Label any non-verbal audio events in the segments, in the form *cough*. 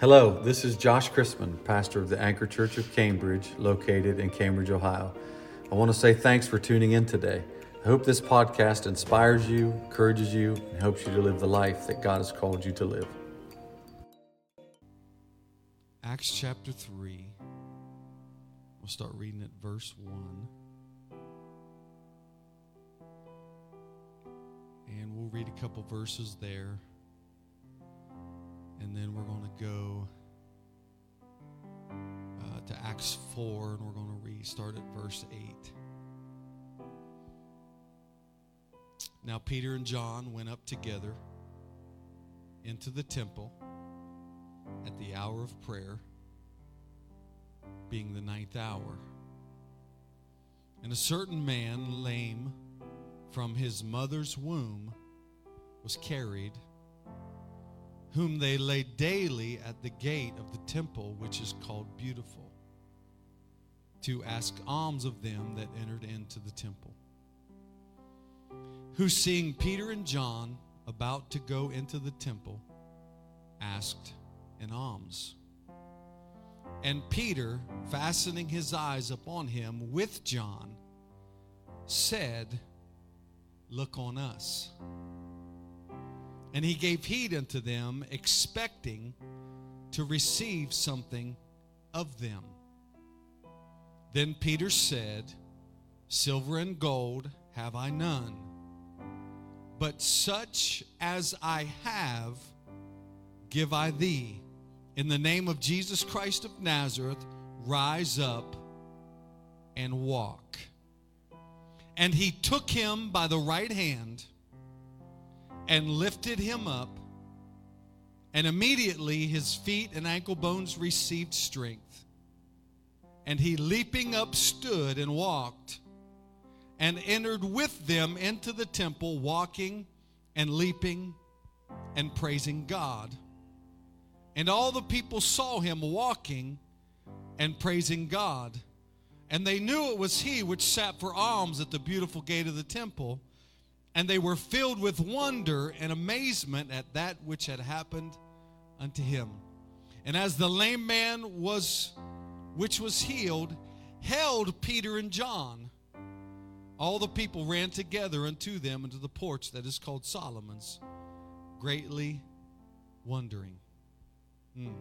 Hello, this is Josh Chrisman, pastor of the Anchor Church of Cambridge, located in Cambridge, Ohio. I want to say thanks for tuning in today. I hope this podcast inspires you, encourages you, and helps you to live the life that God has called you to live. Acts chapter 3. We'll start reading at verse 1. And we'll read a couple verses there and then we're going to go uh, to Acts 4, and we're going to restart at verse 8. Now, Peter and John went up together into the temple at the hour of prayer, being the ninth hour. And a certain man, lame from his mother's womb, was carried whom they laid daily at the gate of the temple, which is called Beautiful, to ask alms of them that entered into the temple. Who, seeing Peter and John about to go into the temple, asked an alms. And Peter, fastening his eyes upon him with John, said, Look on us. And he gave heed unto them, expecting to receive something of them. Then Peter said, Silver and gold have I none, but such as I have give I thee. In the name of Jesus Christ of Nazareth, rise up and walk. And he took him by the right hand and lifted him up. And immediately his feet and ankle bones received strength. And he, leaping up, stood and walked and entered with them into the temple, walking and leaping and praising God. And all the people saw him walking and praising God. And they knew it was he which sat for alms at the beautiful gate of the temple and they were filled with wonder and amazement at that which had happened unto him. And as the lame man was which was healed held Peter and John, all the people ran together unto them into the porch that is called Solomon's, greatly wondering. Mm.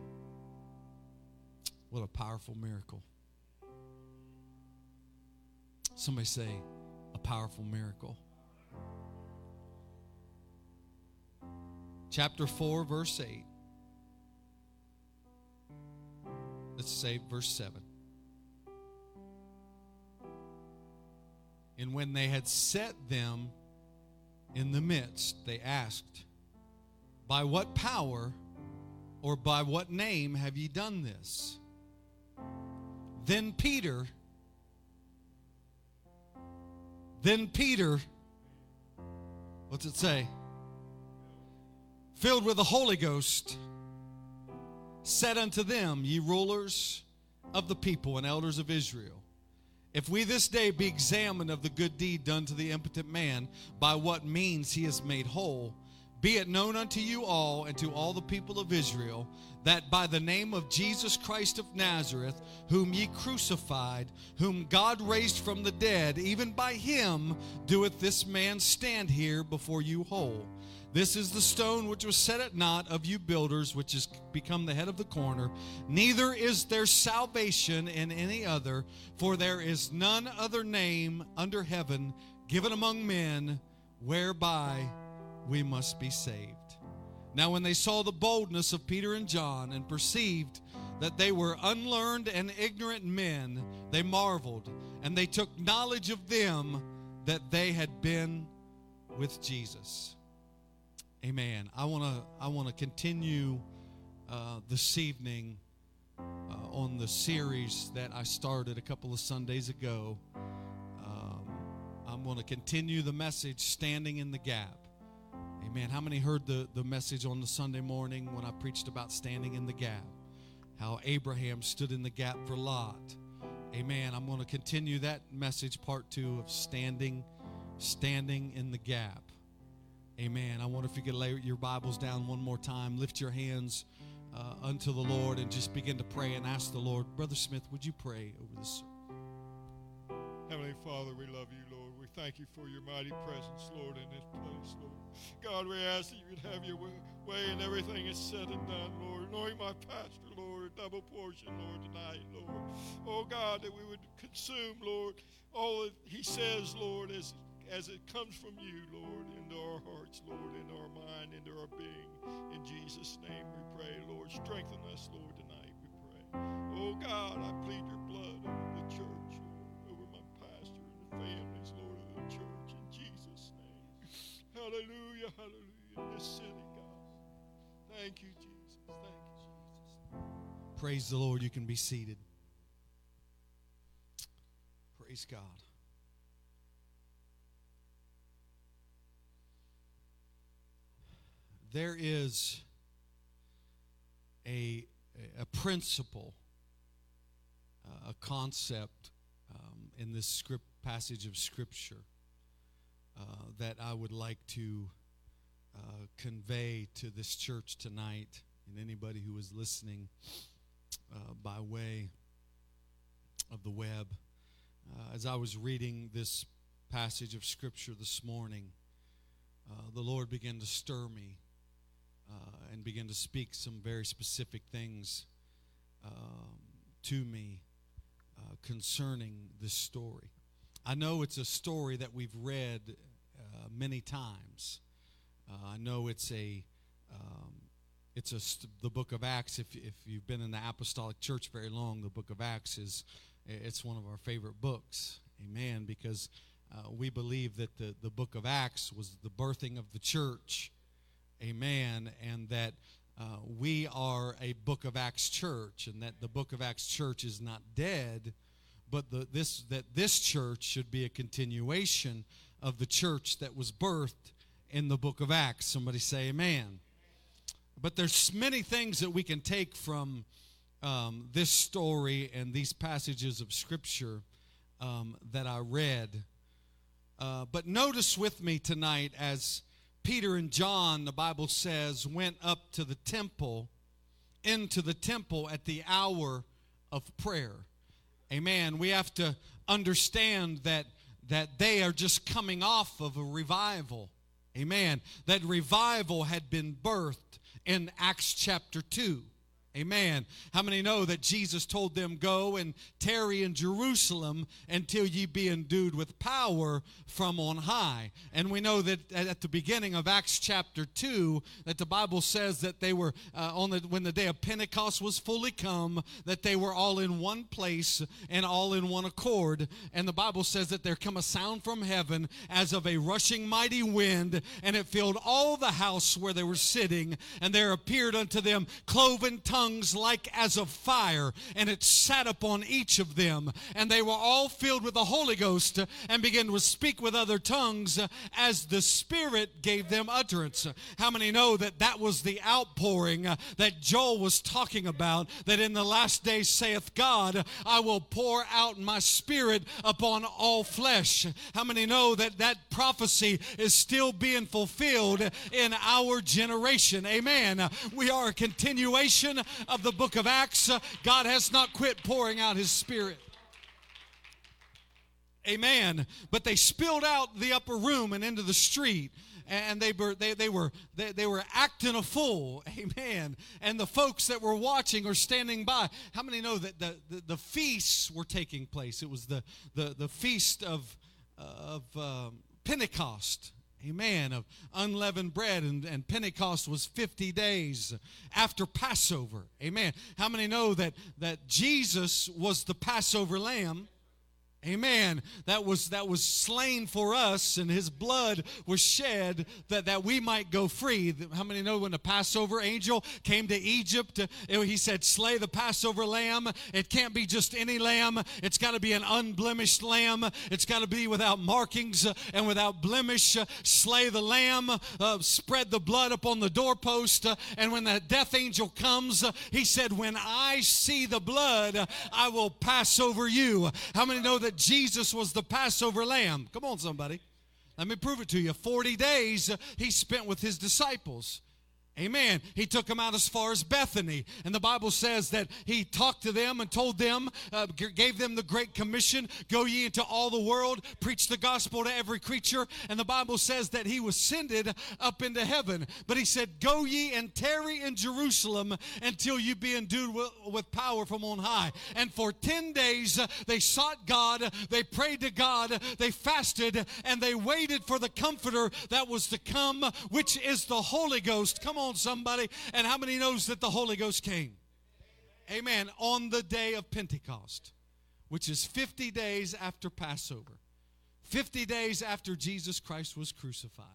What a powerful miracle. Somebody say, a powerful miracle. Chapter 4, verse 8. Let's say verse 7. And when they had set them in the midst, they asked, By what power or by what name have ye done this? Then Peter, then Peter, what's it say? Filled with the Holy Ghost, said unto them, Ye rulers of the people and elders of Israel, if we this day be examined of the good deed done to the impotent man, by what means he is made whole, be it known unto you all and to all the people of Israel that by the name of Jesus Christ of Nazareth, whom ye crucified, whom God raised from the dead, even by him doeth this man stand here before you whole. This is the stone which was set at naught of you builders, which has become the head of the corner. Neither is there salvation in any other, for there is none other name under heaven given among men whereby we must be saved. Now, when they saw the boldness of Peter and John and perceived that they were unlearned and ignorant men, they marveled, and they took knowledge of them that they had been with Jesus. Amen. I want to I want to continue uh, this evening uh, on the series that I started a couple of Sundays ago. Um, I'm going to continue the message, standing in the gap. Amen. How many heard the, the message on the Sunday morning when I preached about standing in the gap? How Abraham stood in the gap for Lot. Amen. I'm going to continue that message, part two of standing, standing in the gap. Amen. I wonder if you could lay your Bibles down one more time. Lift your hands uh, unto the Lord and just begin to pray and ask the Lord. Brother Smith, would you pray over this? Heavenly Father, we love you, Lord. We thank you for your mighty presence, Lord, in this place, Lord. God, we ask that you would have your way in everything is said and done, Lord. Knowing my pastor, Lord, double portion, Lord, tonight, Lord. Oh, God, that we would consume, Lord, all that he says, Lord, as, as it comes from you, Lord, into our hearts, Lord, into our mind, into our being. In Jesus' name we pray, Lord. Strengthen us, Lord, tonight, we pray. Oh, God, I plead your blood over the church, over my pastor and the families, Lord, of the church, in Jesus' name. Hallelujah, hallelujah, this city, God. Thank you, Jesus. Thank you, Jesus. Praise the Lord. You can be seated. Praise God. There is a, a principle, uh, a concept um, in this script passage of Scripture uh, that I would like to uh, convey to this church tonight and anybody who is listening uh, by way of the web. Uh, as I was reading this passage of Scripture this morning, the Lord began to stir me uh, and began to speak some very specific things um, to me uh, concerning this story. I know it's a story that we've read uh, many times. Uh, I know it's a um, it's a st- the book of Acts. If if you've been in the apostolic church very long, the book of Acts is it's one of our favorite books. Amen. Because uh, we believe that the the book of Acts was the birthing of the church. Amen. And that uh, we are a book of Acts church, and that the book of Acts church is not dead, but the, this that this church should be a continuation of the church that was birthed in the book of Acts. Somebody say amen. But there's many things that we can take from um, this story and these passages of Scripture um, that I read. Uh, but notice with me tonight as Peter and John, the Bible says, went up to the temple, into the temple at the hour of prayer. Amen. We have to understand that that they are just coming off of a revival. Amen. That revival had been birthed in Acts chapter 2. Amen. How many know that Jesus told them, Go and tarry in Jerusalem until ye be endued with power from on high? And we know that at the beginning of Acts chapter 2, that the Bible says that they were, uh, on the, when the day of Pentecost was fully come, that they were all in one place and all in one accord. And the Bible says that there come a sound from heaven as of a rushing mighty wind, and it filled all the house where they were sitting. And there appeared unto them cloven tongues tongues like as of fire, and it sat upon each of them. And they were all filled with the Holy Ghost and began to speak with other tongues as the Spirit gave them utterance. How many know that that was the outpouring that Joel was talking about? That in the last days, saith God, I will pour out my Spirit upon all flesh. How many know that that prophecy is still being fulfilled in our generation? Amen. We are a continuation of the book of Acts, uh, God has not quit pouring out his spirit. Amen. But they spilled out the upper room and into the street and they were they, they were they, they were acting a fool *laughs* amen and the folks that were watching or standing by how many know that the, the, the feasts were taking place it was the the, the feast of of um, pentecost Amen. Of unleavened bread, and, and Pentecost was 50 days after Passover. Amen. How many know that, that Jesus was the Passover lamb? Amen. That was that was slain for us, and his blood was shed that, that we might go free. How many know when the Passover angel came to Egypt, uh, he said, Slay the Passover lamb. It can't be just any lamb, it's got to be an unblemished lamb. It's got to be without markings uh, and without blemish. Uh, slay the lamb, uh, spread the blood upon the doorpost. And when the death angel comes, he said, When I see the blood, I will pass over you. How many know that Jesus was the Passover lamb. Come on, somebody. Let me prove it to you. 40 days he spent with his disciples. Amen. He took them out as far as Bethany. And the Bible says that he talked to them and told them, uh, gave them the Great Commission go ye into all the world, preach the gospel to every creature. And the Bible says that he was sended up into heaven. But he said, Go ye and tarry in Jerusalem until you be endued with power from on high. And for 10 days uh, they sought God, they prayed to God, they fasted, and they waited for the comforter that was to come, which is the Holy Ghost. Come on on, somebody. And how many knows that the Holy Ghost came? Amen. On the day of Pentecost, which is 50 days after Passover, 50 days after Jesus Christ was crucified.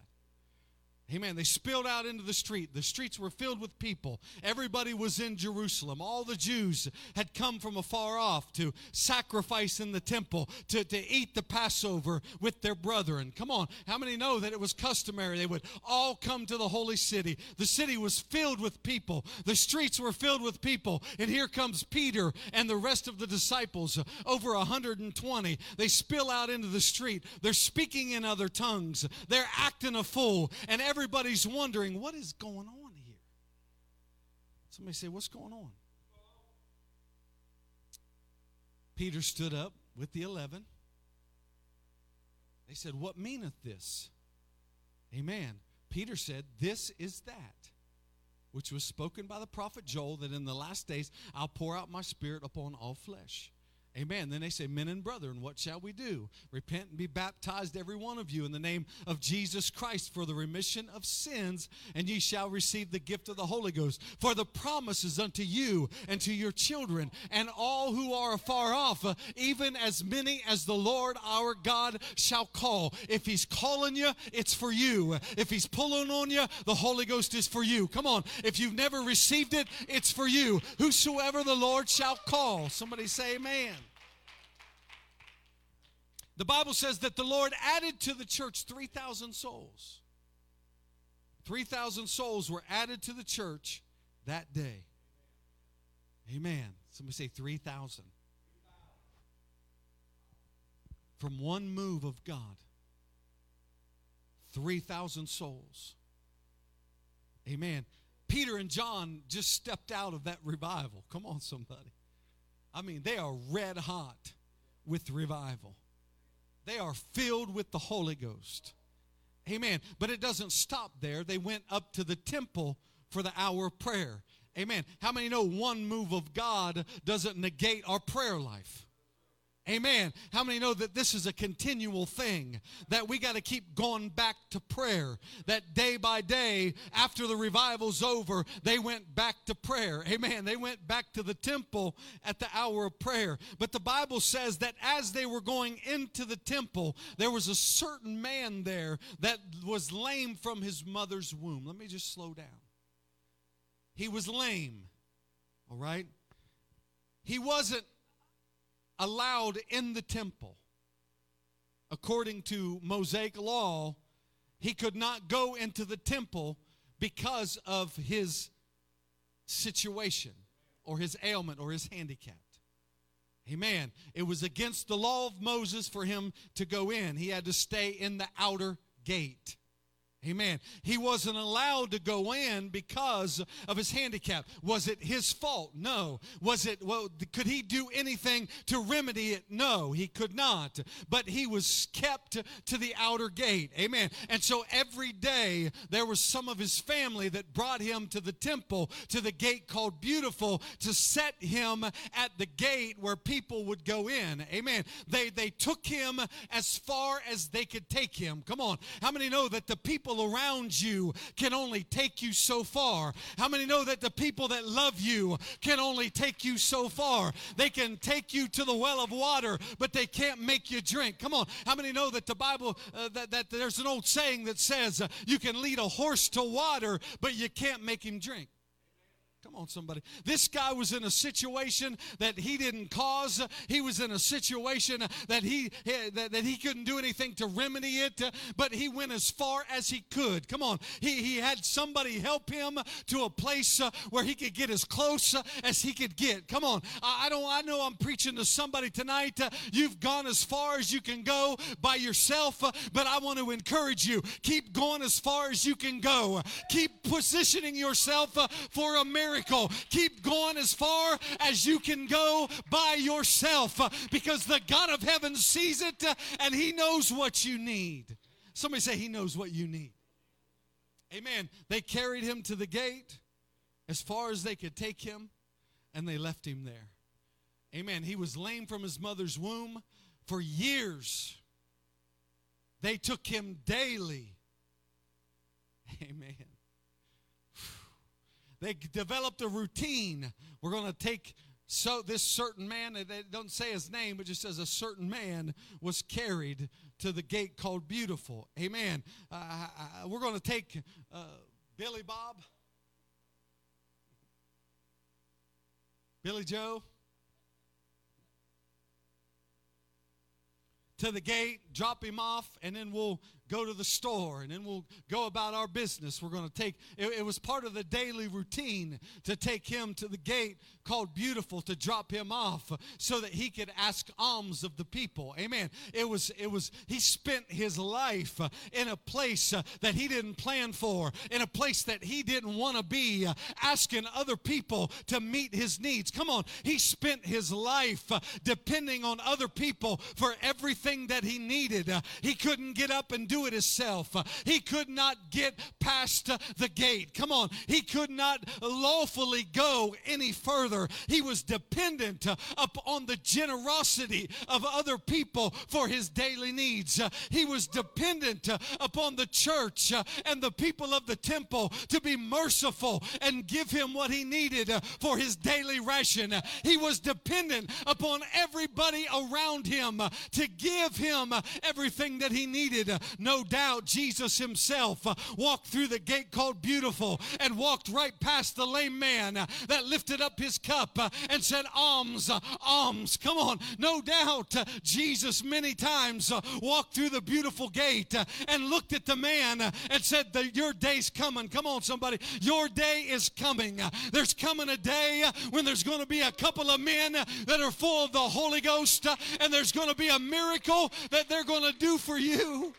Amen. They spilled out into the street. The streets were filled with people. Everybody was in Jerusalem. All the Jews had come from afar off to sacrifice in the temple, to, to eat the Passover with their brethren. Come on. How many know that it was customary? They would all come to the holy city. The city was filled with people. The streets were filled with people. And here comes Peter and the rest of the disciples, over 120. They spill out into the street. They're speaking in other tongues. They're acting a fool. And everybody's wondering what is going on here. Somebody say, What's going on? Peter stood up with the eleven. They said, What meaneth this? Amen. Peter said, This is that which was spoken by the prophet Joel that in the last days I'll pour out my spirit upon all flesh. Amen. Then they say, Men and brethren, what shall we do? Repent and be baptized, every one of you, in the name of Jesus Christ for the remission of sins, and ye shall receive the gift of the Holy Ghost. For the promises unto you and to your children, and all who are afar off, even as many as the Lord our God shall call. If He's calling you, it's for you. If He's pulling on you, the Holy Ghost is for you. Come on. If you've never received it, it's for you. Whosoever the Lord shall call. Somebody say, Amen. The Bible says that the Lord added to the church 3,000 souls. 3,000 souls were added to the church that day. Amen. Somebody say 3,000. From one move of God, 3,000 souls. Amen. Peter and John just stepped out of that revival. Come on, somebody. I mean, they are red hot with revival. They are filled with the Holy Ghost. Amen. But it doesn't stop there. They went up to the temple for the hour of prayer. Amen. How many know one move of God doesn't negate our prayer life? Amen. How many know that this is a continual thing? That we got to keep going back to prayer. That day by day, after the revival's over, they went back to prayer. Amen. They went back to the temple at the hour of prayer. But the Bible says that as they were going into the temple, there was a certain man there that was lame from his mother's womb. Let me just slow down. He was lame. All right? He wasn't allowed in the temple. According to Mosaic law, he could not go into the temple because of his situation or his ailment or his handicap. Amen. It was against the law of Moses for him to go in. He had to stay in the outer gate. Amen. He wasn't allowed to go in because of his handicap. Was it his fault? No. Was it, well, could he do anything to remedy it? No, he could not. But he was kept to the outer gate. Amen. And so every day there was some of his family that brought him to the temple, to the gate called Beautiful, to set him at the gate where people would go in. Amen. They, they took him as far as they could take him. Come on. How many know that the people people around you can only take you so far. How many know that the people that love you can only take you so far? They can take you to the well of water, but they can't make you drink. Come on. How many know that the Bible, uh, that, that there's an old saying that says uh, you can lead a horse to water, but you can't make him drink? Come on, somebody. This guy was in a situation that he didn't cause. He was in a situation that he that, that he couldn't do anything to remedy it, but he went as far as he could. Come on. He, he had somebody help him to a place uh, where he could get as close uh, as he could get. Come on. I, I don't I know I'm preaching to somebody tonight. Uh, you've gone as far as you can go by yourself, but I want to encourage you. Keep going as far as you can go. Keep positioning yourself for a miracle miracle. Keep going as far as you can go by yourself uh, because the God of heaven sees it uh, and He knows what you need. Somebody say, He knows what you need. Amen. They carried him to the gate as far as they could take him, and they left him there. Amen. He was lame from his mother's womb for years. They took him daily. *laughs* Amen. They developed a routine. We're going to take so this certain man, they don't say his name, but just says a certain man was carried to the gate called Beautiful. Amen. Uh, uh we're going to take uh, Billy Bob, Billy Joe, to the gate, drop him off, and then we'll go to the store and then we'll go about our business. We're going to take, it, it, was part of the daily routine to take him to the gate called Beautiful to drop him off so that he could ask alms of the people. Amen. It was, it was, he spent his life in a place that he didn't plan for, in a place that he didn't want to be, asking other people to meet his needs. Come on. He spent his life depending on other people for everything that he needed. He couldn't get up and do it himself. He could not get past the gate. Come on. He could not lawfully go any further. He was dependent upon the generosity of other people for his daily needs. He was dependent upon the church and the people of the temple to be merciful and give him what he needed for his daily ration. He was dependent upon everybody around him to give him everything that he needed. No doubt Jesus himself uh, walked through the gate called Beautiful and walked right past the lame man uh, that lifted up his cup uh, and said, Alms, uh, alms. Come on. No doubt uh, Jesus many times uh, walked through the beautiful gate and looked at the man and said, Your day's coming. Come on, somebody. Your day is coming. There's coming a day when there's going to be a couple of men that are full of the Holy Ghost and there's going to be a miracle that they're going to do for you.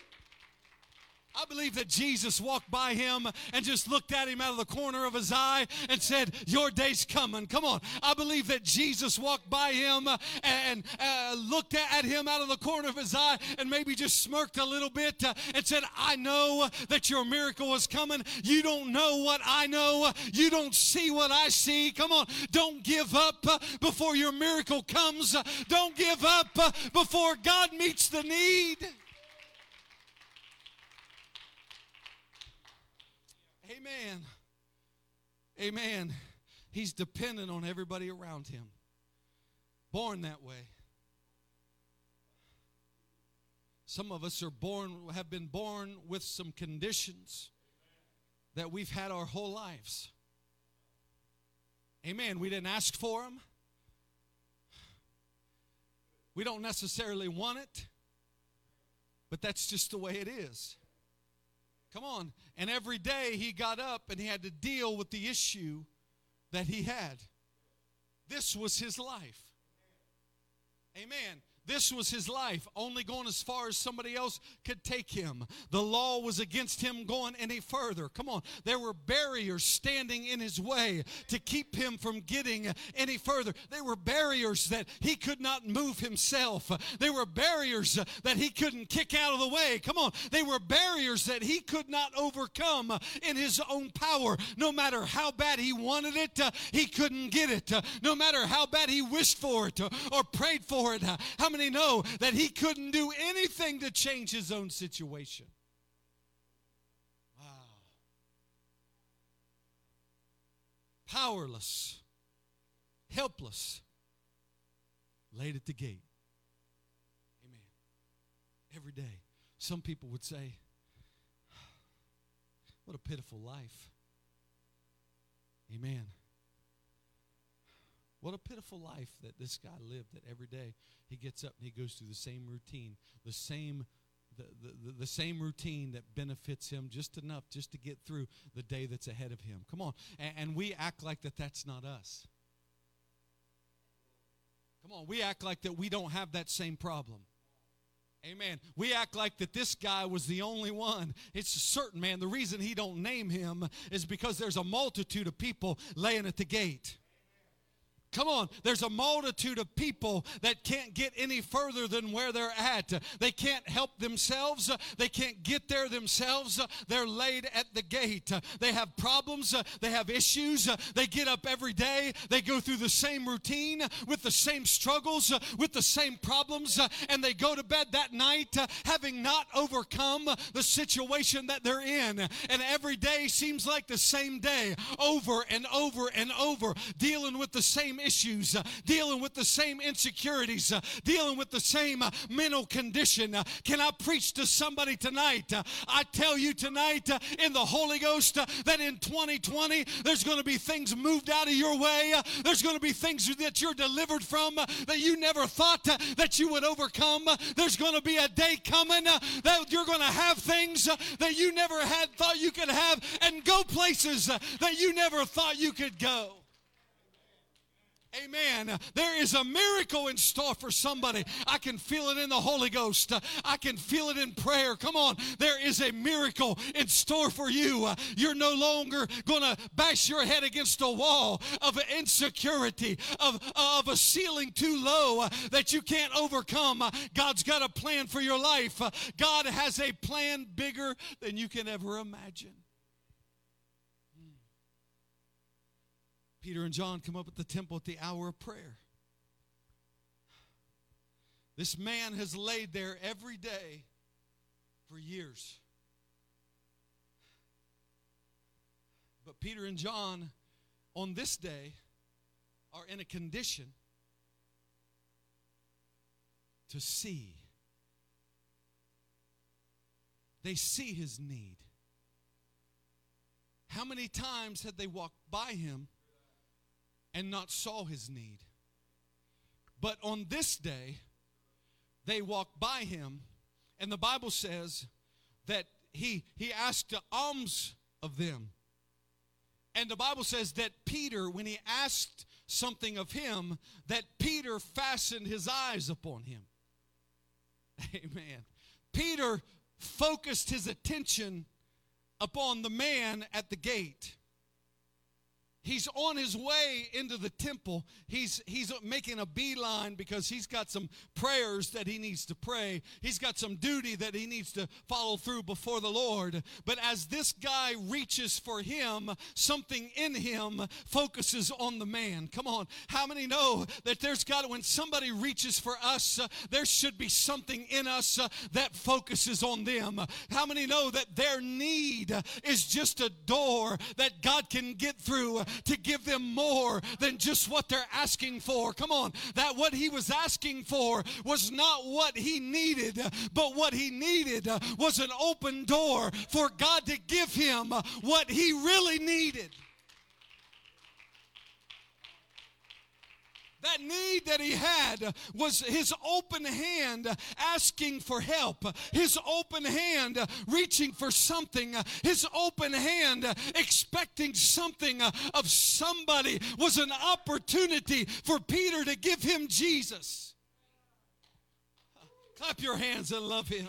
I believe that Jesus walked by him and just looked at him out of the corner of his eye and said, Your day's coming. Come on. I believe that Jesus walked by him and uh, looked at him out of the corner of his eye and maybe just smirked a little bit uh, and said, I know that your miracle is coming. You don't know what I know. You don't see what I see. Come on. Don't give up before your miracle comes. Don't give up before God meets the need. Amen. Amen. He's dependent on everybody around him. Born that way. Some of us are born, have been born with some conditions that we've had our whole lives. Amen. We didn't ask for them. We don't necessarily want it, but that's just the way it is. Come on. And every day he got up and he had to deal with the issue that he had. This was his life. Amen. This was his life, only going as far as somebody else could take him. The law was against him going any further. Come on. There were barriers standing in his way to keep him from getting any further. There were barriers that he could not move himself. There were barriers that he couldn't kick out of the way. Come on. They were barriers that he could not overcome in his own power. No matter how bad he wanted it, he couldn't get it. No matter how bad he wished for it or prayed for it, how many know that he couldn't do anything to change his own situation? Wow. Powerless, helpless, laid at the gate. Amen. Every day. Some people would say, What a pitiful life. Amen. What a pitiful life that this guy lived that every day he gets up and he goes through the same routine, the same the, the, the, same routine that benefits him just enough just to get through the day that's ahead of him. Come on. And, and we act like that that's not us. Come on, we act like that we don't have that same problem. Amen. We act like that this guy was the only one. It's a certain, man. The reason he don't name him is because there's a multitude of people laying at the gate. Come on, there's a multitude of people that can't get any further than where they're at. They can't help themselves, they can't get there themselves. They're laid at the gate. They have problems, they have issues. They get up every day, they go through the same routine with the same struggles, with the same problems, and they go to bed that night having not overcome the situation that they're in. And every day seems like the same day, over and over and over, dealing with the same issues, uh, dealing with the same insecurities, uh, dealing with the same uh, mental condition. Uh, can I preach to somebody tonight? Uh, I tell you tonight uh, in the Holy Ghost that in 2020 there's going to be things moved out of your way. There's going to be things that you're delivered from that you never thought that you would overcome. There's going to be a day coming that you're going to have things that you never had thought you could have and go places that you never thought you could go. Amen. There is a miracle in store for somebody. I can feel it in the Holy Ghost. I can feel it in prayer. Come on. There is a miracle in store for you. You're no longer going to bash your head against a wall of insecurity, of, of a ceiling too low that you can't overcome. God's got a plan for your life. God has a plan bigger than you can ever imagine. Peter and John come up at the temple at the hour of prayer. This man has laid there every day for years. But Peter and John, on this day, are in a condition to see. They see his need. How many times had they walked by him and not saw his need. But on this day, they walked by him, and the Bible says that he, he asked alms of them. And the Bible says that Peter, when he asked something of him, that Peter fastened his eyes upon him. *laughs* Amen. Peter focused his attention upon the man at the gate he's on his way into the temple. He's he's making a beeline because he's got some prayers that he needs to pray. He's got some duty that he needs to follow through before the Lord. But as this guy reaches for him, something in him focuses on the man. Come on. How many know that there's got when somebody reaches for us, uh, there should be something in us uh, that focuses on them. How many know that their need is just a door that God can get through to give them more than just what they're asking for. Come on, that what he was asking for was not what he needed, but what he needed was an open door for God to give him what he really needed. That need that he had was his open hand asking for help, his open hand reaching for something, his open hand expecting something of somebody was an opportunity for Peter to give him Jesus. Clap your hands and love him.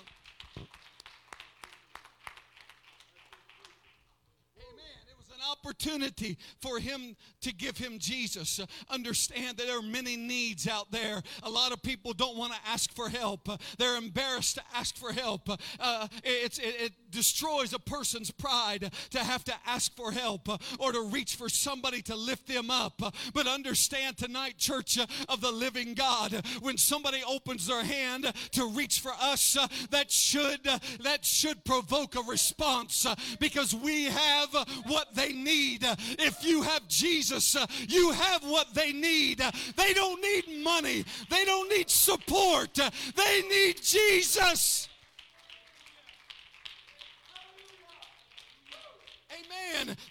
Opportunity for him to give him Jesus. Understand that there are many needs out there. A lot of people don't want to ask for help. They're embarrassed to ask for help. Uh, it, it, destroys a person's pride to have to ask for help or to reach for somebody to lift them up. But understand tonight, church of the living God, when somebody opens their hand to reach for us, that should that should provoke a response because we have what they need. If you have Jesus, you have what they need. They don't need money. They don't need support. They need Jesus.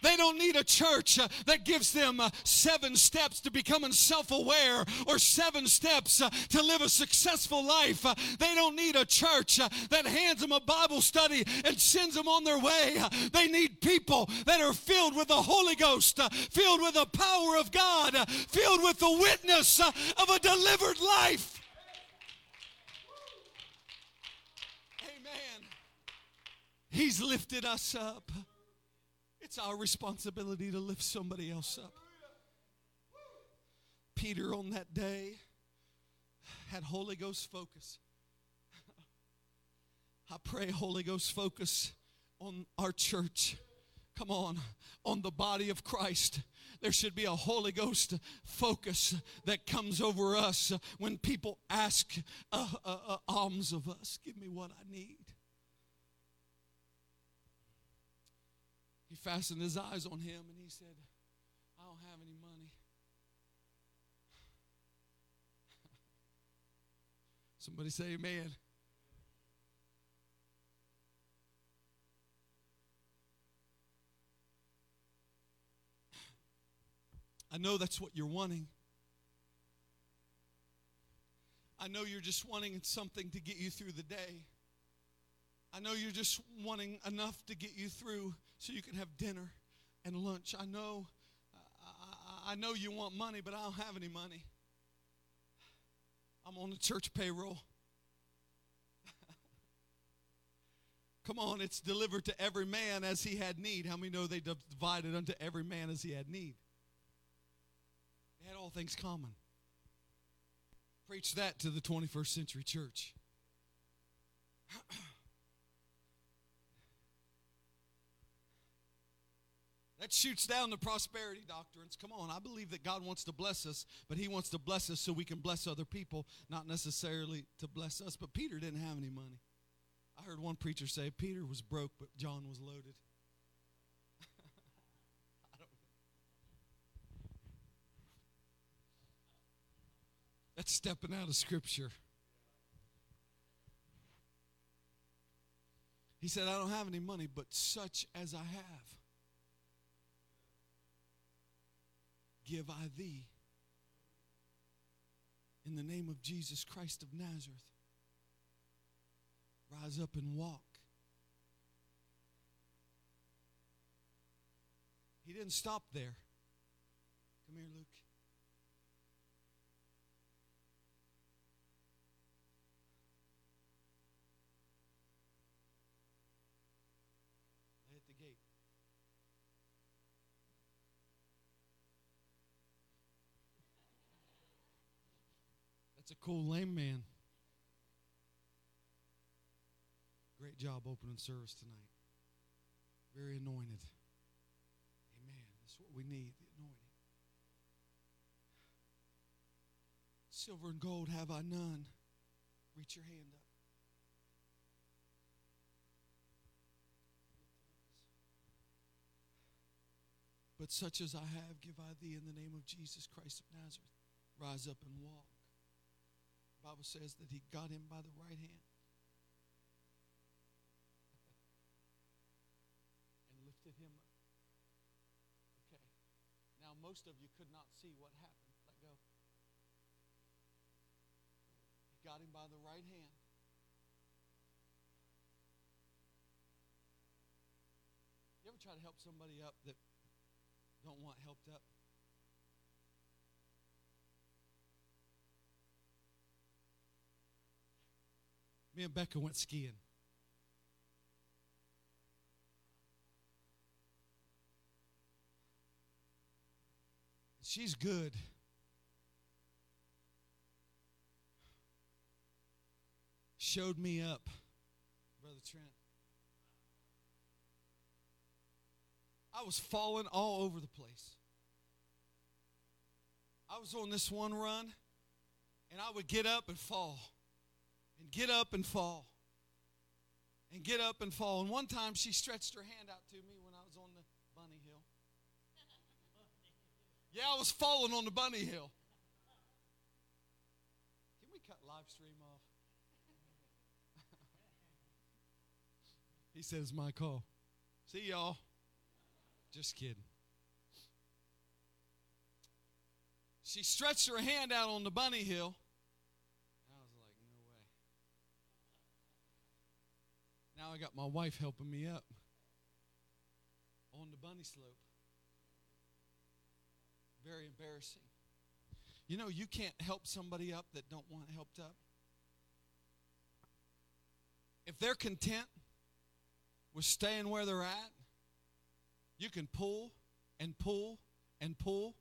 They don't need a church uh, that gives them uh, seven steps to becoming self aware or seven steps uh, to live a successful life. They don't need a church that hands them a Bible study and sends them on their way. They need people that are filled with the Holy Ghost, filled with the power of God, filled with the witness of a delivered life. Amen. He's lifted us up. It's our responsibility to lift somebody else up. Peter on that day had Holy Ghost focus. I pray Holy Ghost focus on our church. Come on, on the body of Christ. There should be a Holy Ghost focus that comes over us when people ask uh, uh, uh, alms of us. Give me what I need. He fastened his eyes on him and he said, I don't have any money. *laughs* Somebody say amen. *clears throat* I know that's what you're wanting. I know you're just wanting something to get you through the day. I know you're just wanting enough to get you through so you can have dinner and lunch. I know I, I know you want money, but I don't have any money. I'm on the church payroll. *laughs* Come on, it's delivered to every man as he had need. How many know they divided unto every man as he had need? They had all things common. Preach that to the 21st century church. *clears throat* That shoots down the prosperity doctrines. Come on, I believe that God wants to bless us, but He wants to bless us so we can bless other people, not necessarily to bless us. But Peter didn't have any money. I heard one preacher say Peter was broke, but John was loaded. *laughs* That's stepping out of Scripture. He said, I don't have any money, but such as I have, give I thee. In the name of Jesus Christ of Nazareth, rise up and walk. He didn't stop there. Come here, Luke. They hit the gate. That's a cool lame man. Great job opening service tonight. Very anointed. Amen. That's what we need the anointing. Silver and gold have I none. Reach your hand up. But such as I have, give I thee in the name of Jesus Christ of Nazareth. Rise up and walk. Bible says that he got him by the right hand *laughs* and lifted him up. Okay. Now, most of you could not see what happened. Let go. He got him by the right hand. You ever try to help somebody up that don't want helped up? Me and Becca went skiing. She's good. Showed me up, Brother Trent. I was falling all over the place. I was on this one run, and I would get up and fall, and get up and fall, and get up and fall. And one time she stretched her hand out to me when I was on the bunny hill. Yeah, I was falling on the bunny hill. Can we cut live stream off? *laughs* he says, my call. See y'all. Just kidding. She stretched her hand out on the bunny hill. I was like, no way. Now I got my wife helping me up on the bunny slope. Very embarrassing. You know, you can't help somebody up that don't want helped up. If they're content with staying where they're at, you can pull and pull and pull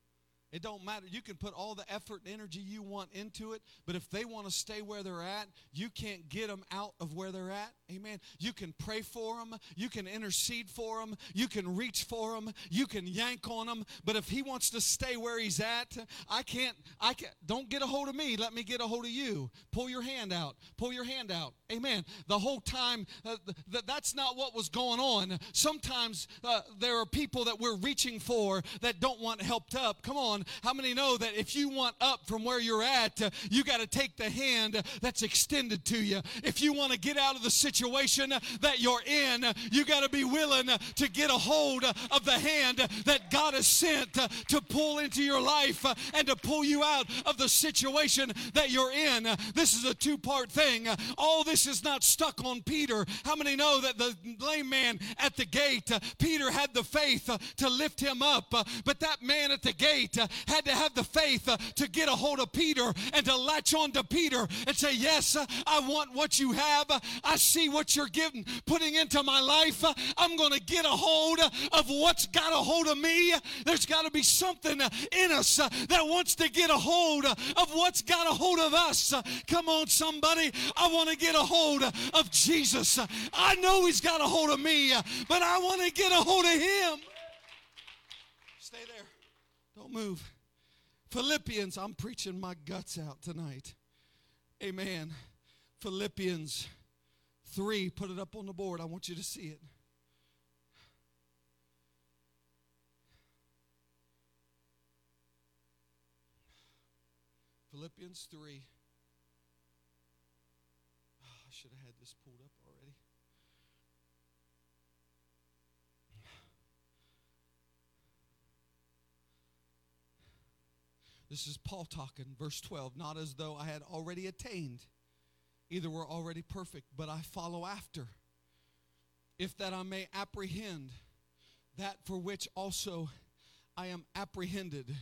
it don't matter. You can put all the effort and energy you want into it, but if they want to stay where they're at, you can't get them out of where they're at. Amen. You can pray for them, you can intercede for them, you can reach for them, you can yank on them, but if he wants to stay where he's at, I can't I can't don't get a hold of me, let me get a hold of you. Pull your hand out. Pull your hand out. Amen. The whole time uh, th- that's not what was going on. Sometimes uh, there are people that we're reaching for that don't want helped up. Come on. How many know that if you want up from where you're at, uh, you got to take the hand that's extended to you? If you want to get out of the situation that you're in, you got to be willing to get a hold of the hand that God has sent uh, to pull into your life uh, and to pull you out of the situation that you're in. This is a two part thing. All this is not stuck on Peter. How many know that the lame man at the gate, uh, Peter had the faith to lift him up, but that man at the gate had to have the faith uh, to get a hold of Peter and to latch on to Peter and say, Yes, uh, I want what you have. I see what you're giving, putting into my life. I'm going to get a hold of what's got a hold of me. There's got to be something in us that wants to get a hold of what's got a hold of us. Come on, somebody. I want to get a hold of Jesus. I know He's got a hold of me, but I want to get a hold of Him. Move. Philippians, I'm preaching my guts out tonight. Amen. Philippians 3, put it up on the board. I want you to see it. Philippians 3. Oh, I should have had this pulled up already. This is Paul talking, verse 12. Not as though I had already attained, either were already perfect, but I follow after, if that I may apprehend that for which also I am apprehended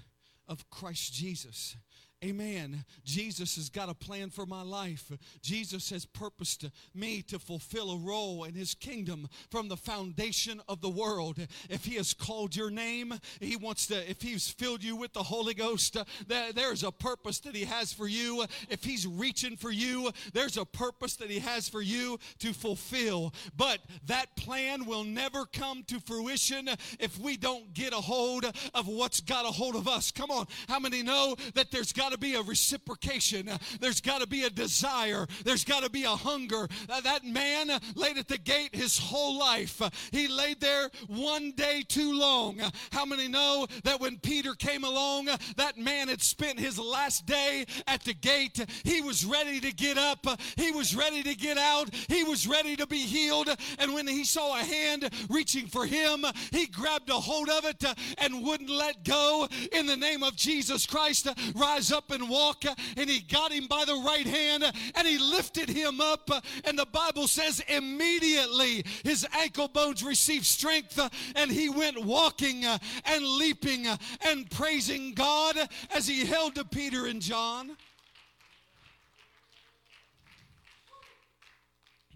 of Christ Jesus. Amen. Jesus has got a plan for my life. Jesus has purposed me to fulfill a role in his kingdom from the foundation of the world. If he has called your name, he wants to, if he's filled you with the Holy Ghost, uh, there's a purpose that he has for you. If he's reaching for you, there's a purpose that he has for you to fulfill. But that plan will never come to fruition if we don't get a hold of what's got a hold of us. Come on. How many know that there's got to be a reciprocation. There's got to be a desire. There's got to be a hunger. That man laid at the gate his whole life. He laid there one day too long. How many know that when Peter came along, that man had spent his last day at the gate? He was ready to get up. He was ready to get out. He was ready to be healed. And when he saw a hand reaching for him, he grabbed a hold of it and wouldn't let go. In the name of Jesus Christ, rise up and walk. And he got him by the right hand and he lifted him up. And the Bible says immediately his ankle bones received strength and he went walking and leaping and praising God as he held to Peter and John.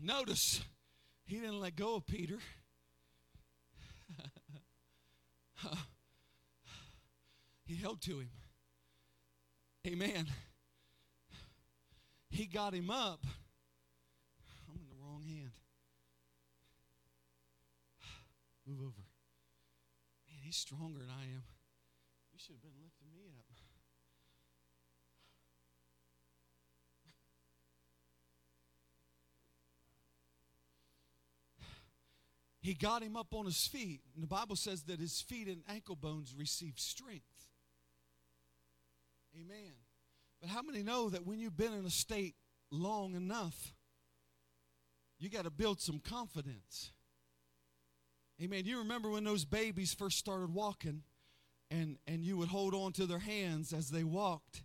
Notice he didn't let go of Peter. *laughs* he held to him. Amen. He got him up. I'm in the wrong hand. Move over. Man, he's stronger than I am. You should have been lifting me up. He got him up on his feet. And the Bible says that his feet and ankle bones received strength. Amen. But how many know that when you've been in a state long enough, you got to build some confidence? Amen. You remember when those babies first started walking and and you would hold on to their hands as they walked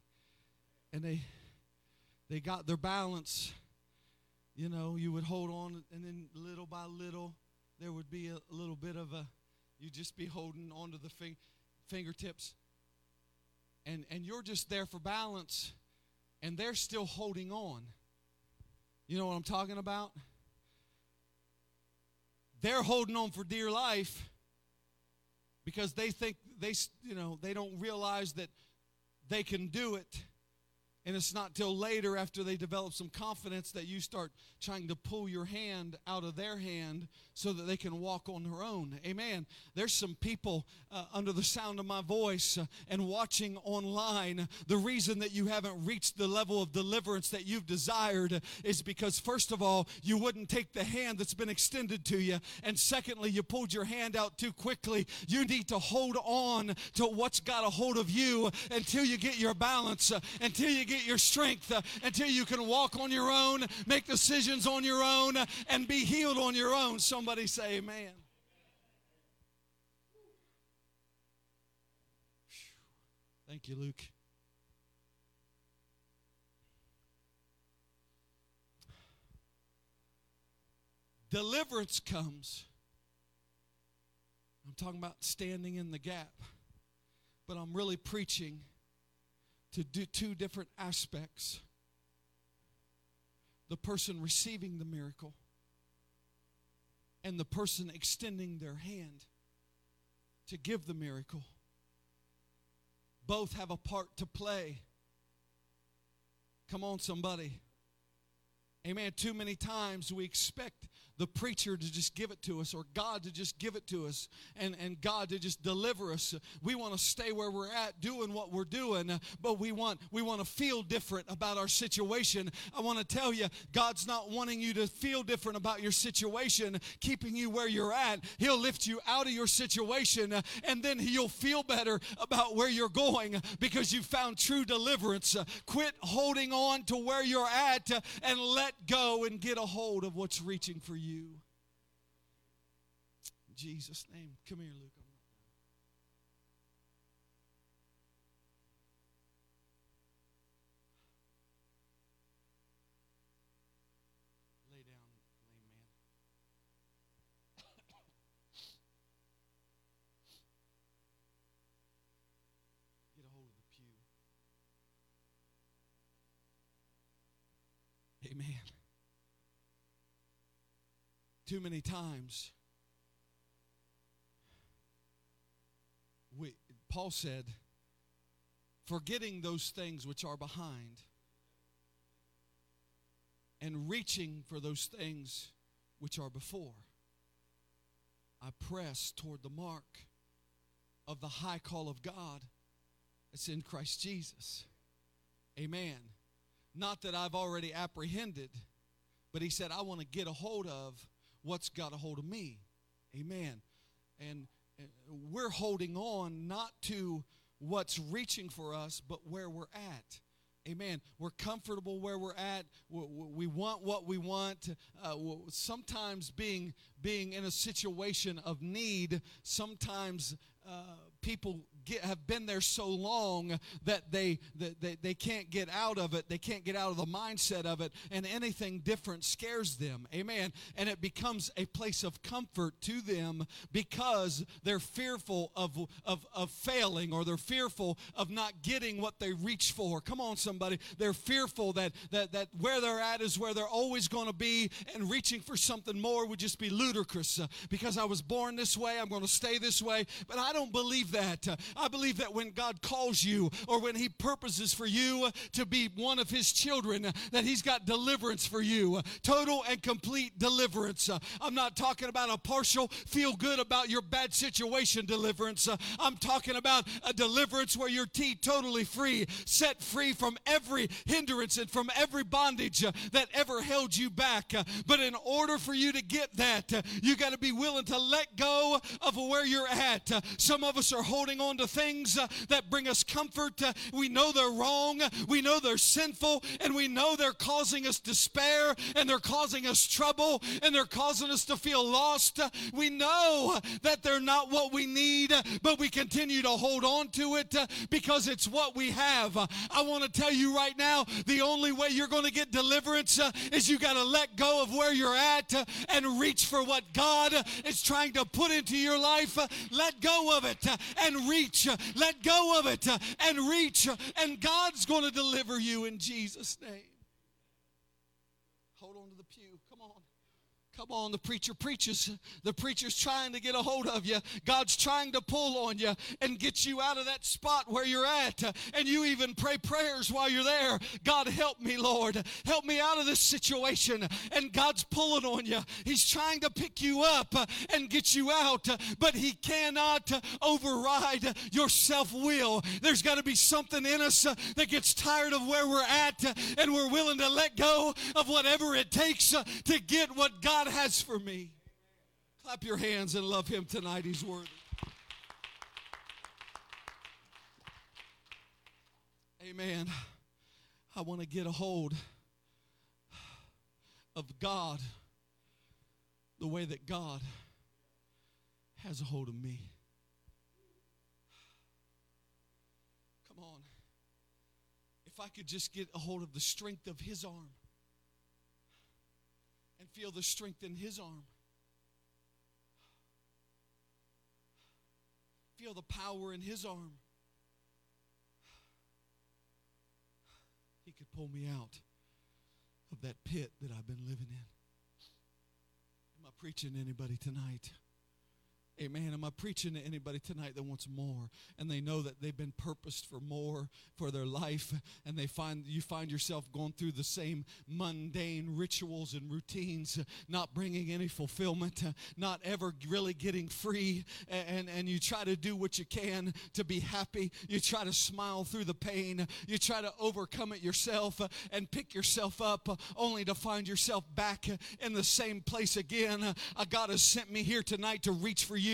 and they they got their balance. You know, you would hold on and then little by little there would be a, little bit of a you'd just be holding onto the fing- fingertips and and you're just there for balance and they're still holding on. You know what I'm talking about? They're holding on for dear life because they think they you know they don't realize that they can do it and it's not till later after they develop some confidence that you start trying to pull your hand out of their hand so that they can walk on their own. Amen. There's some people uh, under the sound of my voice uh, and watching online. The reason that you haven't reached the level of deliverance that you've desired is because, first of all, you wouldn't take the hand that's been extended to you. And secondly, you pulled your hand out too quickly. You need to hold on to what's got a hold of you until you get your balance, uh, until you get your strength, uh, until you can walk on your own, make decisions on your own, and be healed on your own. Somebody say amen. Thank you, Luke. Deliverance comes. I'm talking about standing in the gap, but I'm really preaching to do two different aspects the person receiving the miracle and the person extending their hand to give the miracle. Both have a part to play. Come on, somebody. Amen. Too many times we expect the preacher to just give it to us or God to just give it to us and, and God to just deliver us. We want to stay where we're at doing what we're doing, but we want we want to feel different about our situation. I want to tell you, God's not wanting you to feel different about your situation, keeping you where you're at. He'll lift you out of your situation and then he'll feel better about where you're going because you found true deliverance. Quit holding on to where you're at and let go and get a hold of what's reaching for you you. In Jesus' name. Come here, Luke. Lay too many times we, Paul said, forgetting those things which are behind and reaching for those things which are before. I press toward the mark of the high call of God that's in Christ Jesus. Amen. Not that I've already apprehended, but he said, I want to get a hold of what's got a hold of me. Amen. And we're holding on not to what's reaching for us, but where we're at. Amen. We're comfortable where we're at. We want what we want. Uh, sometimes being being in a situation of need, sometimes uh, people get, have been there so long that they, that they, they can't get out of it. They can't get out of the mindset of it, and anything different scares them. Amen. And it becomes a place of comfort to them because they're fearful of, of, of failing or they're fearful of not getting what they reach for. Come on, somebody. They're fearful that, that, that where they're at is where they're always going to be, and reaching for something more would just be ludicrous. Because I was born this way, I'm going to stay this way. But I don't believe that. I believe that when God calls you or when He purposes for you to be one of His children, that He's got deliverance for you total and complete deliverance. I'm not talking about a partial, feel good about your bad situation deliverance. I'm talking about a deliverance where you're totally free, set free from every hindrance and from every bondage that ever held you back. But in order for you to get that, you got to be willing to let go of where you're at. Some of us are holding on to things uh, that bring us comfort. Uh, we know they're wrong, we know they're sinful, and we know they're causing us despair, and they're causing us trouble, and they're causing us to feel lost. Uh, we know that they're not what we need, uh, but we continue to hold on to it uh, because it's what we have. Uh, I want to tell you right now the only way you're going to get deliverance is you got to let go of where you're at and reach for what God is trying to put into your life. Let go of it and reach. Uh, Let go of it uh, and reach. uh, And God's going to deliver you in Jesus' name. Hold on to the pew. Come on. Come on, the preacher preaches. The preacher's trying to get a hold of you. God's trying to pull on you and get you out of that spot where you're at. And you even pray prayers while you're there. God, help me, Lord. Help me out of this situation. And God's pulling on you. He's trying to pick you up and get you out, but He cannot override your self will. There's got to be something in us that gets tired of where we're at and we're willing to let go of whatever it takes to get what God has for me. Clap your hands and love Him tonight. He's worthy. Amen. I want to get a hold of God the way that God has a hold of me. Come on. If I could just get a hold of the strength of His arm and feel the strength in His arm, feel the power in His arm, He could pull me out of that pit that I've been living in. Am I preaching to anybody tonight? Amen. Am I preaching to anybody tonight that wants more and they know that they've been purposed for more for their life and they find you find yourself going through the same mundane rituals and routines, not bringing any fulfillment, not ever really getting free, and, and, you try to do what you can to be happy. You try to smile through the pain. You try to overcome it yourself and pick yourself up only to find yourself back in the same place again. God has sent me here tonight to reach for you,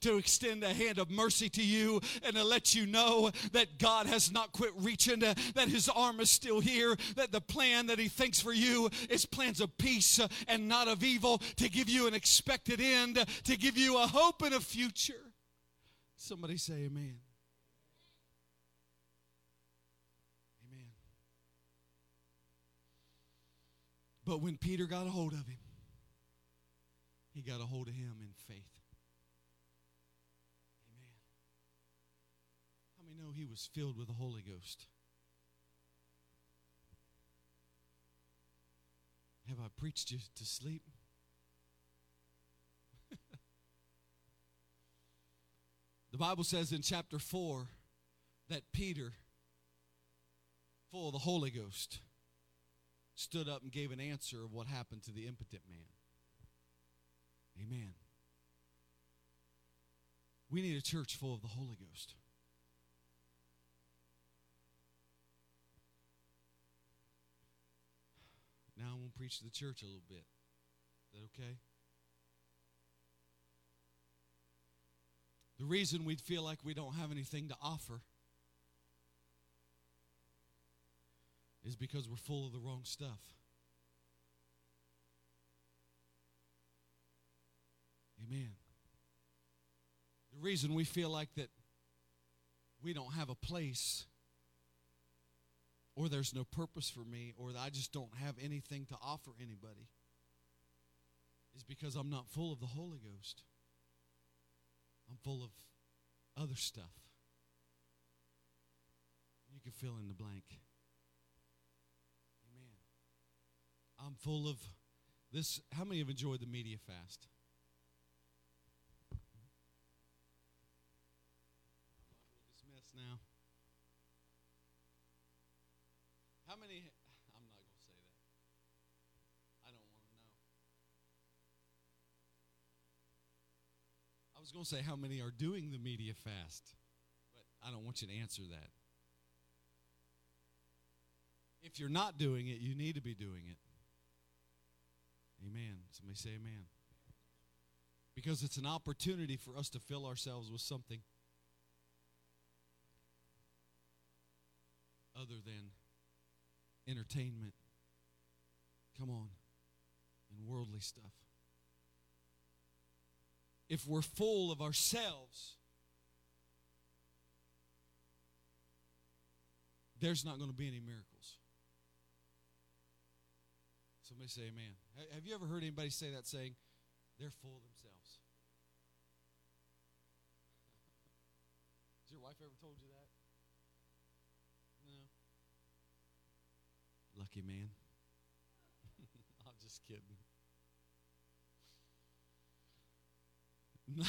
to extend a hand of mercy to you, and to let you know that God has not quit reaching, that His arm is still here, that the plan that He thinks for you is plans of peace and not of evil, to give you an expected end, to give you a hope and a future. Somebody say, Amen. Amen. But when Peter got a hold of him, he got a hold of him in faith. Amen. How many know he was filled with the Holy Ghost? Have I preached you to sleep? *laughs* the Bible says in chapter 4 that Peter, full of the Holy Ghost, stood up and gave an answer of what happened to the impotent man. Amen. We need a church full of the Holy Ghost. Now I'm going to preach to the church a little bit. Is that okay? The reason we feel like we don't have anything to offer is because we're full of the wrong stuff. Amen. The reason we feel like that we don't have a place or there's no purpose for me or I just don't have anything to offer anybody is because I'm not full of the Holy Ghost. I'm full of other stuff. You can fill in the blank. Amen. I'm full of this. How many have enjoyed the media fast? Now. How many? I'm not going to say that. I don't want to know. I was going to say how many are doing the media fast, but I don't want you to answer that. If you're not doing it, you need to be doing it. Amen. Somebody say amen. Because it's an opportunity for us to fill ourselves with something other than entertainment. Come on. And worldly stuff. If we're full of ourselves, there's not going to be any miracles. Somebody say amen. Have you ever heard anybody say that saying, they're full of themselves? *laughs* Has your wife ever told you that? No. Lucky man. *laughs* I'm just kidding. *laughs*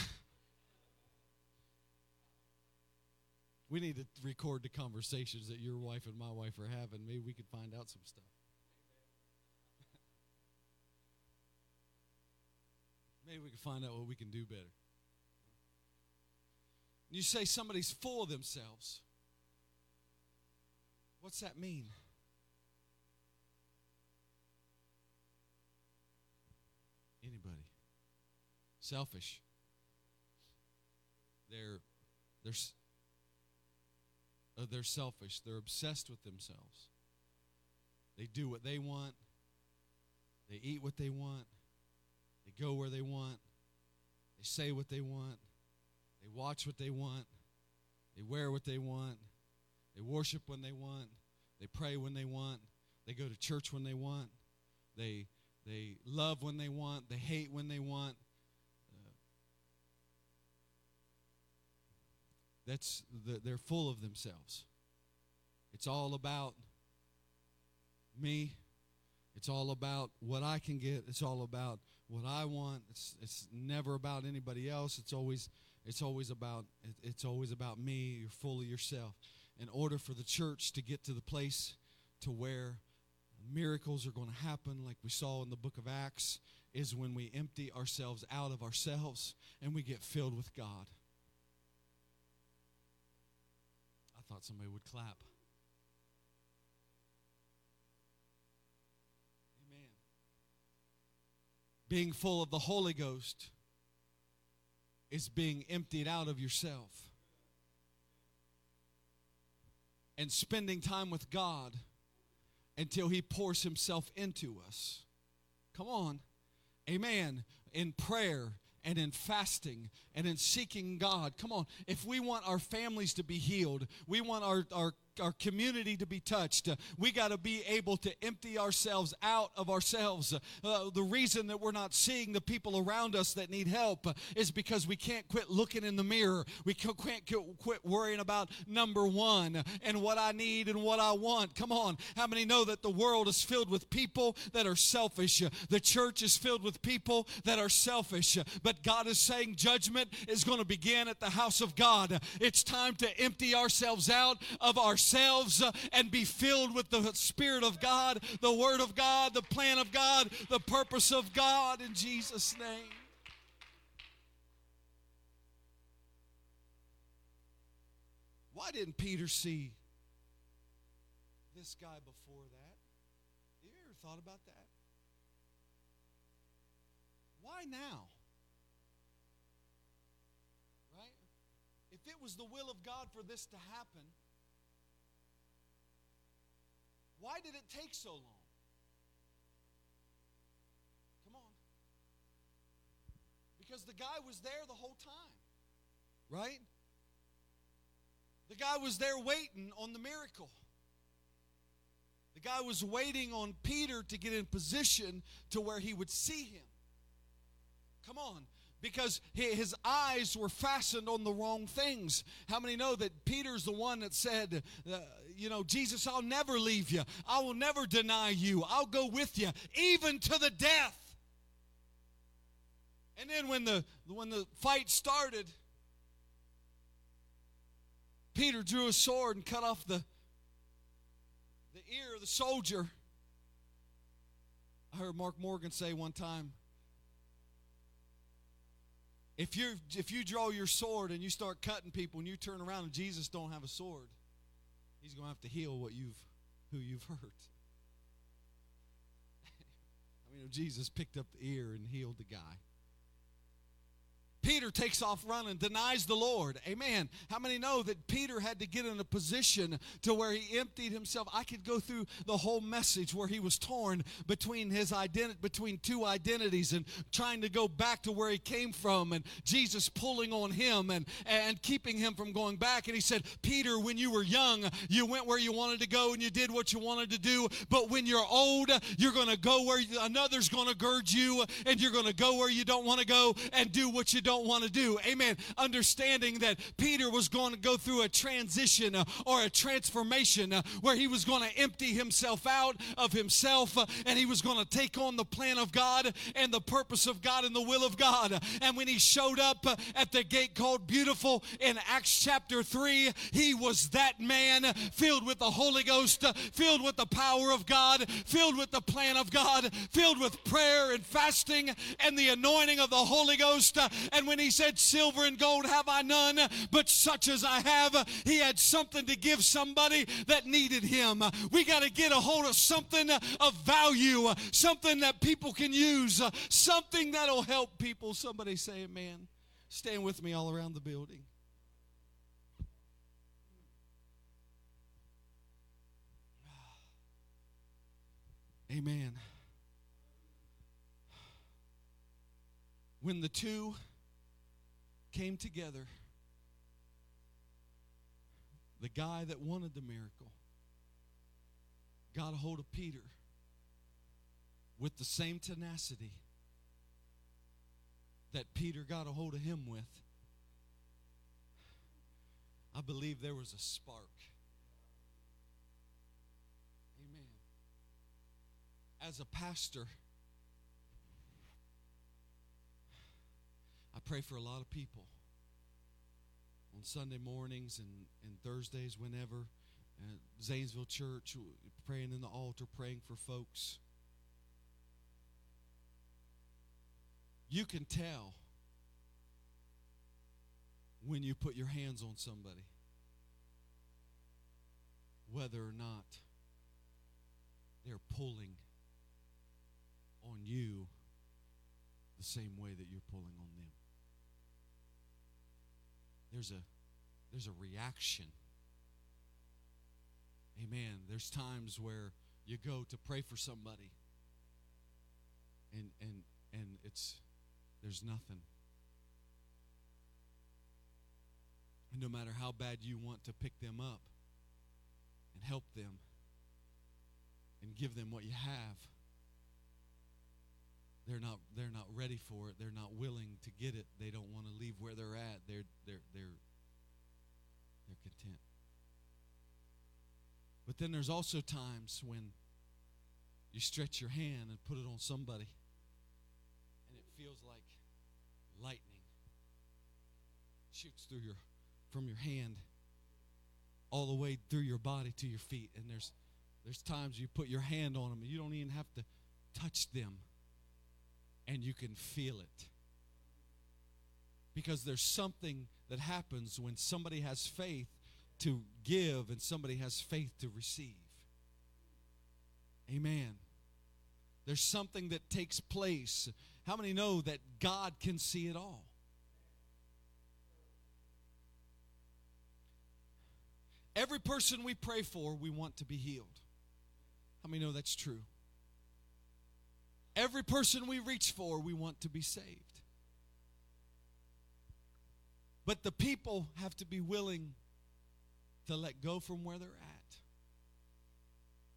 we need to record the conversations that your wife and my wife are having. Maybe we could find out some stuff. *laughs* Maybe we can find out what we can do better. You say somebody's full of themselves. What's that mean? Anybody? Selfish. They're they're uh, they're selfish. They're obsessed with themselves. They do what they want. They eat what they want. They go where they want. They say what they want. They watch what they want. They wear what they want. They worship when they want. They pray when they want. They go to church when they want. They they love when they want. They hate when they want. That's the, they're full of themselves. It's all about me. It's all about what I can get. It's all about what I want. It's it's never about anybody else. It's always it's always about it's always about me. You're full of yourself. In order for the church to get to the place to where miracles are going to happen, like we saw in the book of Acts, is when we empty ourselves out of ourselves and we get filled with God. Thought somebody would clap. Amen. Being full of the Holy Ghost is being emptied out of yourself. And spending time with God until He pours Himself into us. Come on. Amen. In prayer and in fasting and in seeking God. Come on. If we want our families to be healed, we want our, our our community to be touched. We got to be able to empty ourselves out of ourselves. Uh, the reason that we're not seeing the people around us that need help is because we can't quit looking in the mirror. We can't quit worrying about number one and what I need and what I want. Come on. How many know that the world is filled with people that are selfish? The church is filled with people that are selfish. But God is saying judgment is going to begin at the house of God. It's time to empty ourselves out of ourselves uh, and be filled with the Spirit of God, the Word of God, the plan of God, the purpose of God in Jesus' name. Why didn't Peter see this guy before that? You ever thought about that? Why now? Right? If it was the will of God for this to happen, why did it take so long? Come on. Because the guy was there the whole time, right? The guy was there waiting on the miracle. The guy was waiting on Peter to get in position to where he would see him. Come on because his eyes were fastened on the wrong things. How many know that Peter's the one that said, uh, you know, Jesus, I'll never leave you. I will never deny you. I'll go with you, even to the death. And then when the when the fight started, Peter drew a sword and cut off the the ear of the soldier. I heard Mark Morgan say one time, if you if you draw your sword and you start cutting people and you turn around and Jesus don't have a sword, he's going to have to heal what you've who you've hurt. *laughs* I mean, Jesus picked up the ear and healed the guy. Peter takes off running, denies the Lord. Amen. How many know that Peter had to get in a position to where he emptied himself? I could go through the whole message where he was torn between his identity, between two identities, and trying to go back to where he came from, and Jesus pulling on him and and keeping him from going back. And he said, Peter, when you were young, you went where you wanted to go and you did what you wanted to do. But when you're old, you're going to go where another's going to gird you, and you're going to go where you don't want to go and do what you don't don't want to do. Amen. Understanding that Peter was going to go through a transition uh, or a transformation uh, where he was going to empty himself out of himself uh, and he was going to take on the plan of God and the purpose of God and the will of God. And when he showed up at the gate called Beautiful in Acts chapter 3, he was that man filled with the Holy Ghost, filled with the power of God, filled with the plan of God, filled with prayer and fasting and the anointing of the Holy Ghost. And when he said, Silver and gold have I none, but such as I have, he had something to give somebody that needed him. We got to get a hold of something of value, something that people can use, something that'll help people. Somebody say, Amen. Stand with me all around the building. Amen. When the two came together. The guy that wanted the miracle got a hold of Peter with the same tenacity that Peter got a hold of him with. I believe there was a spark. Amen. As a pastor, I pray for a lot of people on Sunday mornings and, and Thursdays, whenever. Uh, Zanesville Church, praying in the altar, praying for folks. You can tell when you put your hands on somebody whether or not they're pulling on you the same way that you're pulling on them there's a there's a reaction. Amen. There's times where you go to pray for somebody and and and it's there's nothing. And no matter how bad you want to pick them up and help them and give them what you have, they're not they're not ready for it. They're not willing to get it. They don't want to leave where they're at. They're they're they're they're content. But then there's also times when you stretch your hand and put it on somebody and it feels like lightning shoots through your from your hand all the way through your body to your feet. And there's there's times you put your hand on them and you don't even have to touch them and you can feel it. Because there's something that happens when somebody has faith to give and somebody has faith to receive. Amen. There's something that takes place. How many know that God can see it all? Every person we pray for, we want to be healed. How many know that's true? Every person we reach for, we want to be saved. But the people have to be willing to let go from where they're at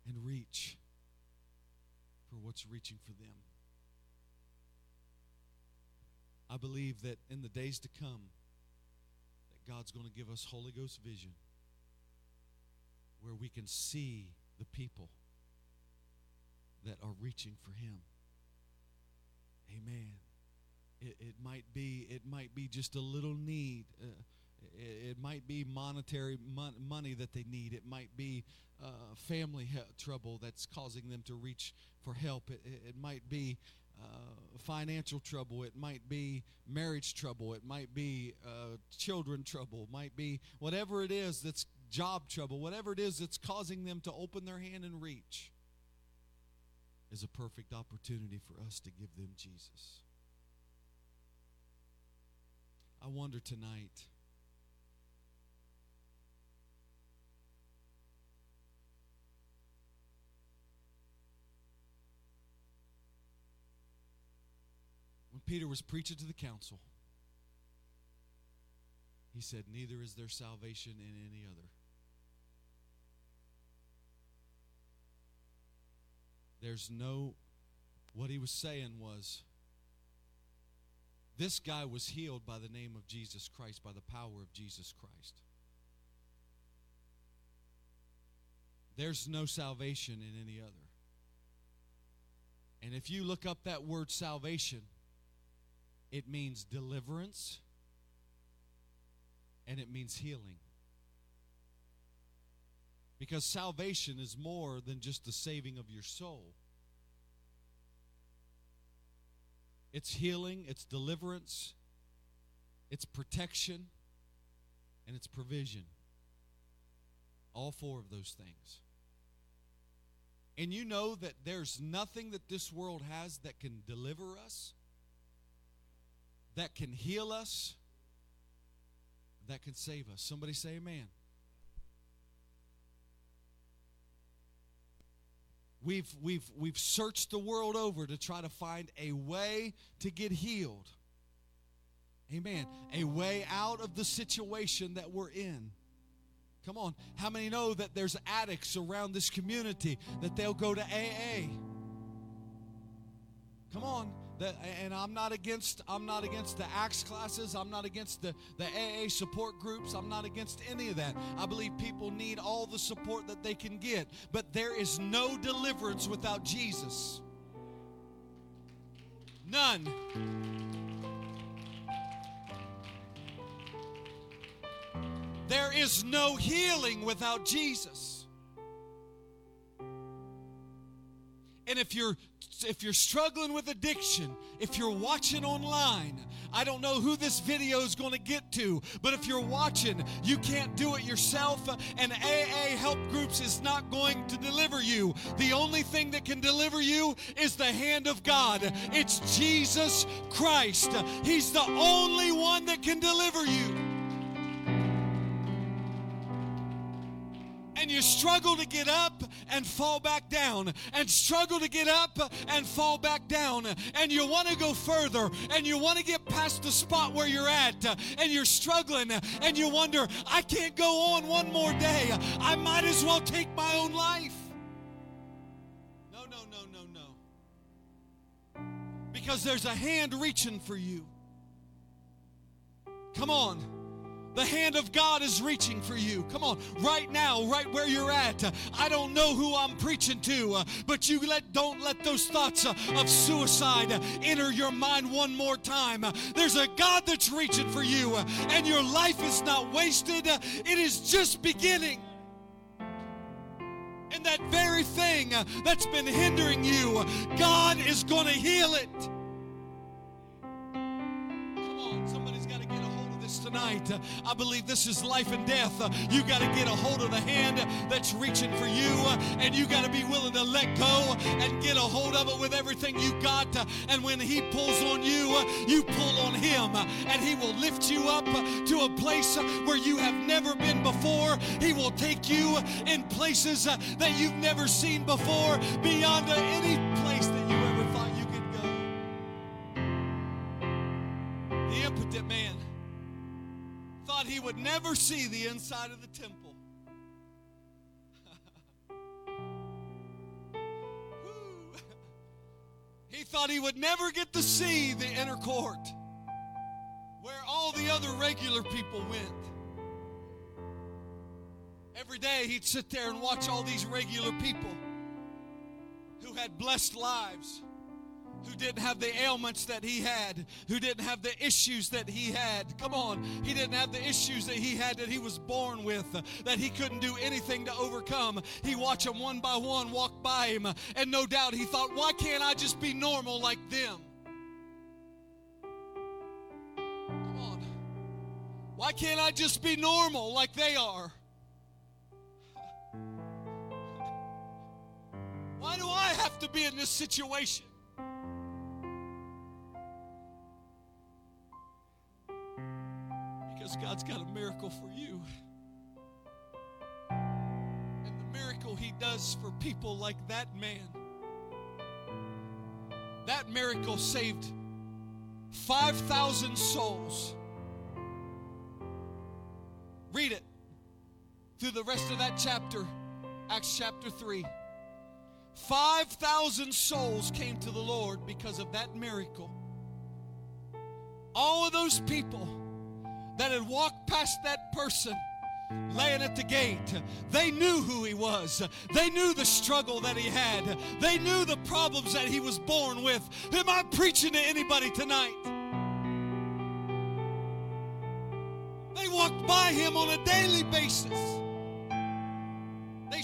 and reach for what's reaching for them. I believe that in the days to come, that God's going to give us Holy Ghost vision where we can see the people that are reaching for Him. Amen. It, it might be it might be just a little need. Uh, it, it, might be monetary mon- money that they need. It might be uh, family he- trouble that's causing them to reach for help. It, it might be uh, financial trouble. It might be marriage trouble. It might be uh, children trouble. It might be whatever it is that's job trouble. Whatever it is that's causing them to open their hand and reach is a perfect opportunity for us to give them Jesus. I wonder tonight. When Peter was preaching to the council, he said, Neither is there salvation in any other. There's no, what he was saying was, this guy was healed by the name of Jesus Christ, by the power of Jesus Christ. There's no salvation in any other. And if you look up that word salvation, it means deliverance and it means healing. Because salvation is more than just the saving of your soul. It's healing, it's deliverance, it's protection, and it's provision. All four of those things. And you know that there's nothing that this world has that can deliver us, that can heal us, that can save us. Somebody say amen. We've, we've, we've searched the world over to try to find a way to get healed. Amen. A way out of the situation that we're in. Come on. How many know that there's addicts around this community that they'll go to AA? Come on and I'm not against I'm not against the acts classes, I'm not against the, the AA support groups, I'm not against any of that. I believe people need all the support that they can get, but there is no deliverance without Jesus. None. There is no healing without Jesus. And if you're if you're struggling with addiction, if you're watching online, I don't know who this video is going to get to, but if you're watching, you can't do it yourself, and AA help groups is not going to deliver you. The only thing that can deliver you is the hand of God. It's Jesus Christ. He's the only one that can deliver you. Struggle to get up and fall back down, and struggle to get up and fall back down, and you want to go further, and you want to get past the spot where you're at, and you're struggling, and you wonder, I can't go on one more day. I might as well take my own life. No, no, no, no, no. Because there's a hand reaching for you. Come on. The hand of God is reaching for you. Come on, right now, right where you're at. I don't know who I'm preaching to, but you let don't let those thoughts of suicide enter your mind one more time. There's a God that's reaching for you, and your life is not wasted. It is just beginning. And that very thing that's been hindering you, God is going to heal it. Tonight. I believe this is life and death. You got to get a hold of the hand that's reaching for you, and you got to be willing to let go and get a hold of it with everything you got. And when He pulls on you, you pull on Him, and He will lift you up to a place where you have never been before. He will take you in places that you've never seen before, beyond any place he would never see the inside of the temple. *laughs* he thought he would never get to see the inner court where all the other regular people went. Every day he'd sit there and watch all these regular people who had blessed lives who didn't have the ailments that he had, who didn't have the issues that he had. Come on, he didn't have the issues that he had that he was born with, that he couldn't do anything to overcome. He watched them one by one walk by him, and no doubt he thought, why can't I just be normal like them? Come on. Why can't I just be normal like they are? Why do I have to be in this situation? God's got a miracle for you. And the miracle He does for people like that man, that miracle saved 5,000 souls. Read it through the rest of that chapter, Acts chapter 3. 5,000 souls came to the Lord because of that miracle. All of those people that had walked past that person laying at the gate. They knew who he was. They knew the struggle that he had. They knew the problems that he was born with. Am I preaching to anybody tonight? They walked by him on a daily basis.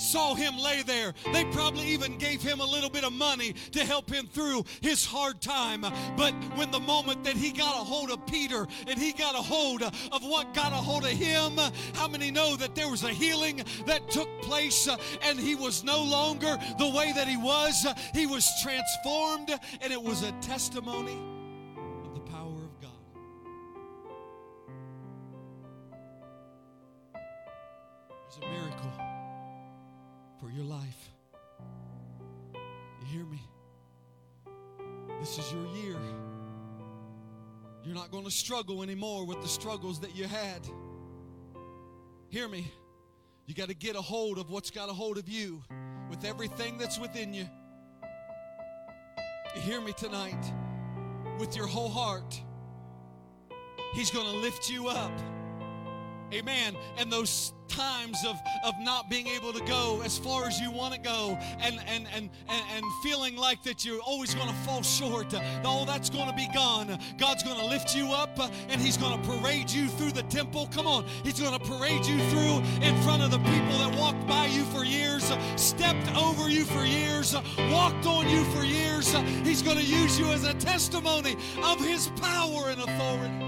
Saw him lay there. They probably even gave him a little bit of money to help him through his hard time. But when the moment that he got a hold of Peter and he got a hold of what got a hold of him, how many know that there was a healing that took place and he was no longer the way that he was? He was transformed and it was a testimony of the power of God. There's a miracle for your life. You hear me? This is your year. You're not going to struggle anymore with the struggles that you had. Hear me. You got to get a hold of what's got a hold of you with everything that's within you. You hear me tonight? With your whole heart. He's going to lift you up. Amen. And those times of, of not being able to go as far as you want to go and, and, and, and, and feeling like that you're always going to fall short, all that's going to be gone. God's going to lift you up uh, and He's going to parade you through the temple. Come on. He's going to parade you through in front of the people that walked by you for years, uh, stepped over you for years, uh, walked on you for years. He's going to use you as a testimony of His power and authority.